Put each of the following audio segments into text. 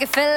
Hot, make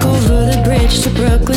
over the bridge to Brooklyn.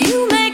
You make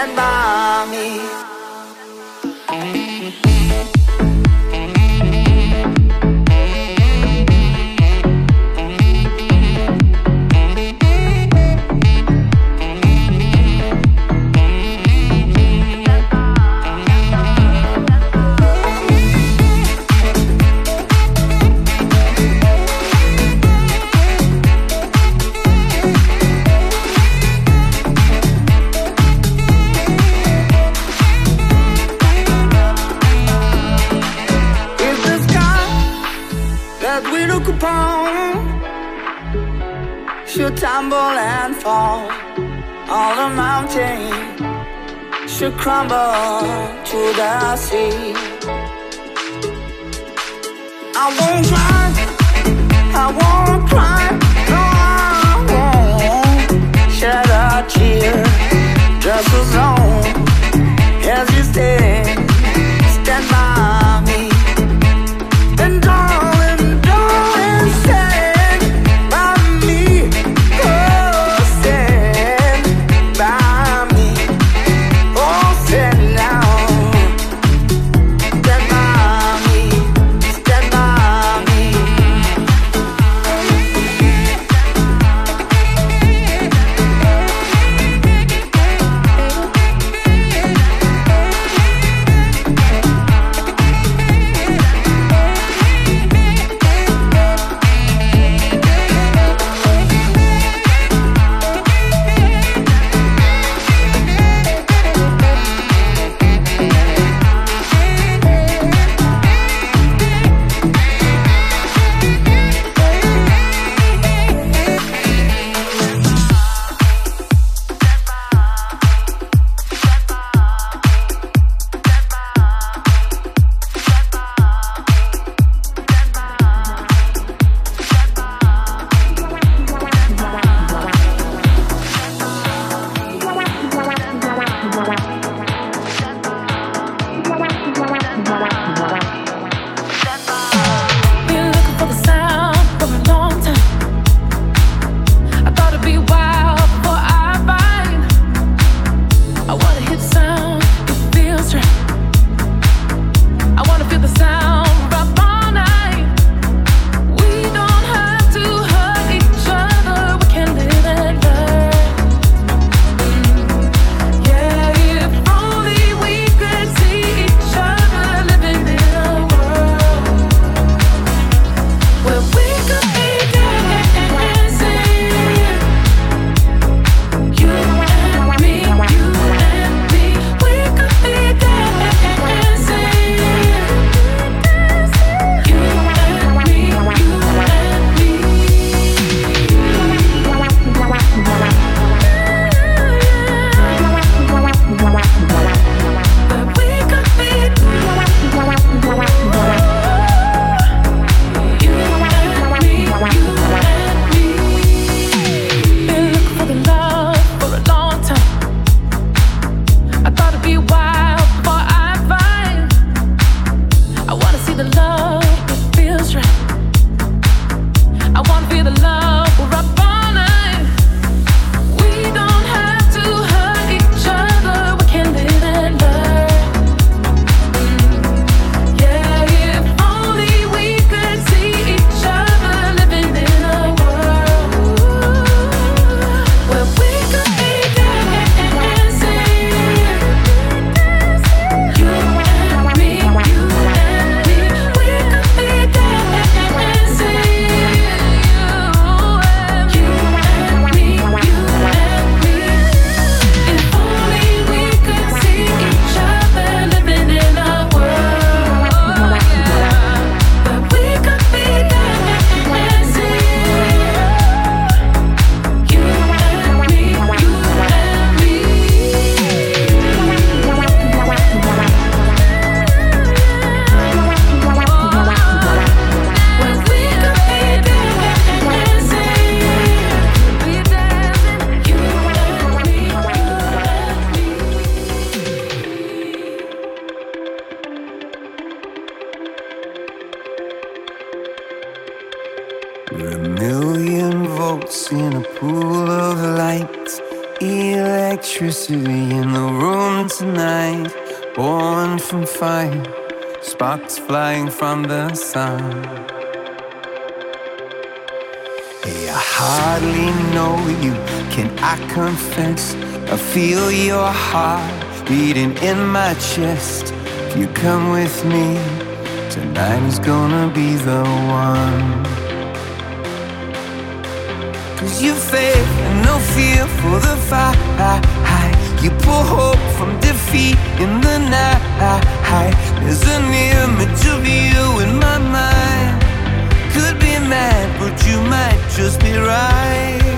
And mommy. should crumble to the sea. I won't cry, I won't cry, no, I won't shed a tear. Just as long as you stay. confess, I feel your heart beating in my chest. You come with me, tonight is gonna be the one. Cause you faith and no fear for the fight. You pull hope from defeat in the night. There's an image of you in my mind. Could be mad, but you might just be right.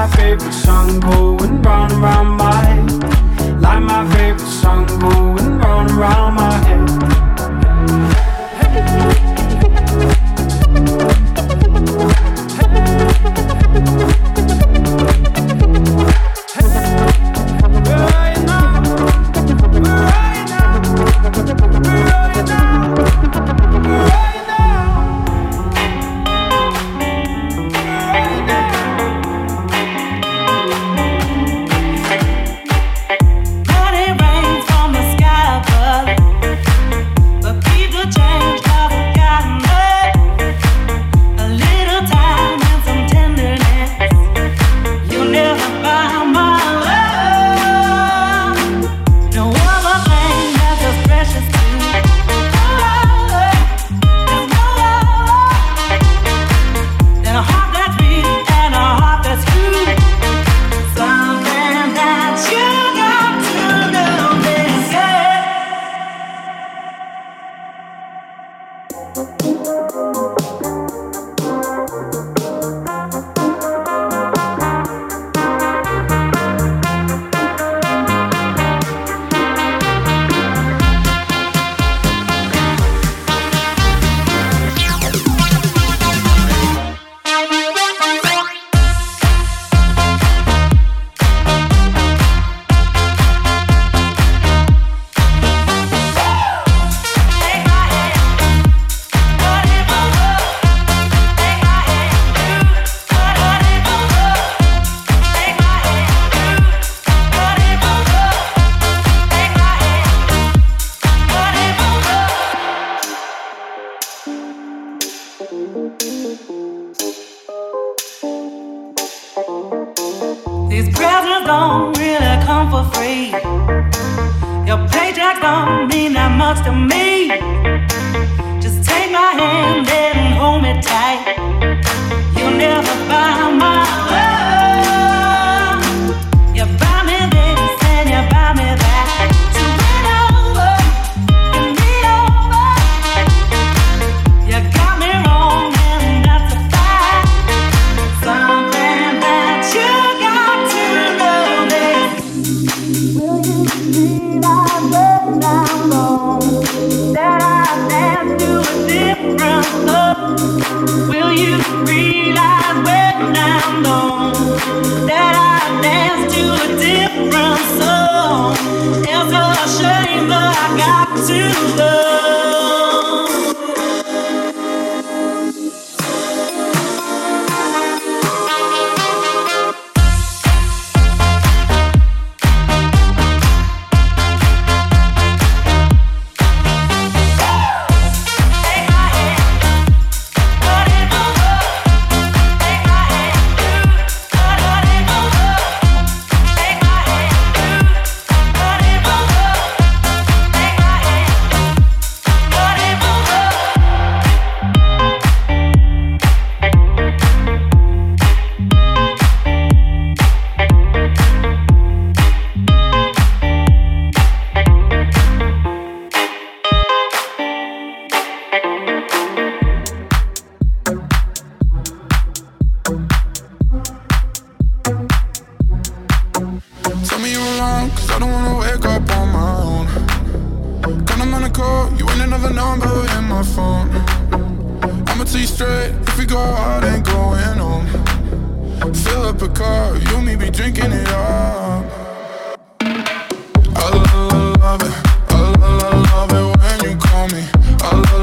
My favorite song going round and round my. Like my favorite song These presents don't really come for free. Your paycheck don't mean that much to me. Just take my hand and hold me tight. You'll never buy my love. my phone. I'ma tell you straight, if we go out, ain't going home. Fill up a car, you and me be drinking it up. I love, love, love it, I love, love, love it when you call me. I love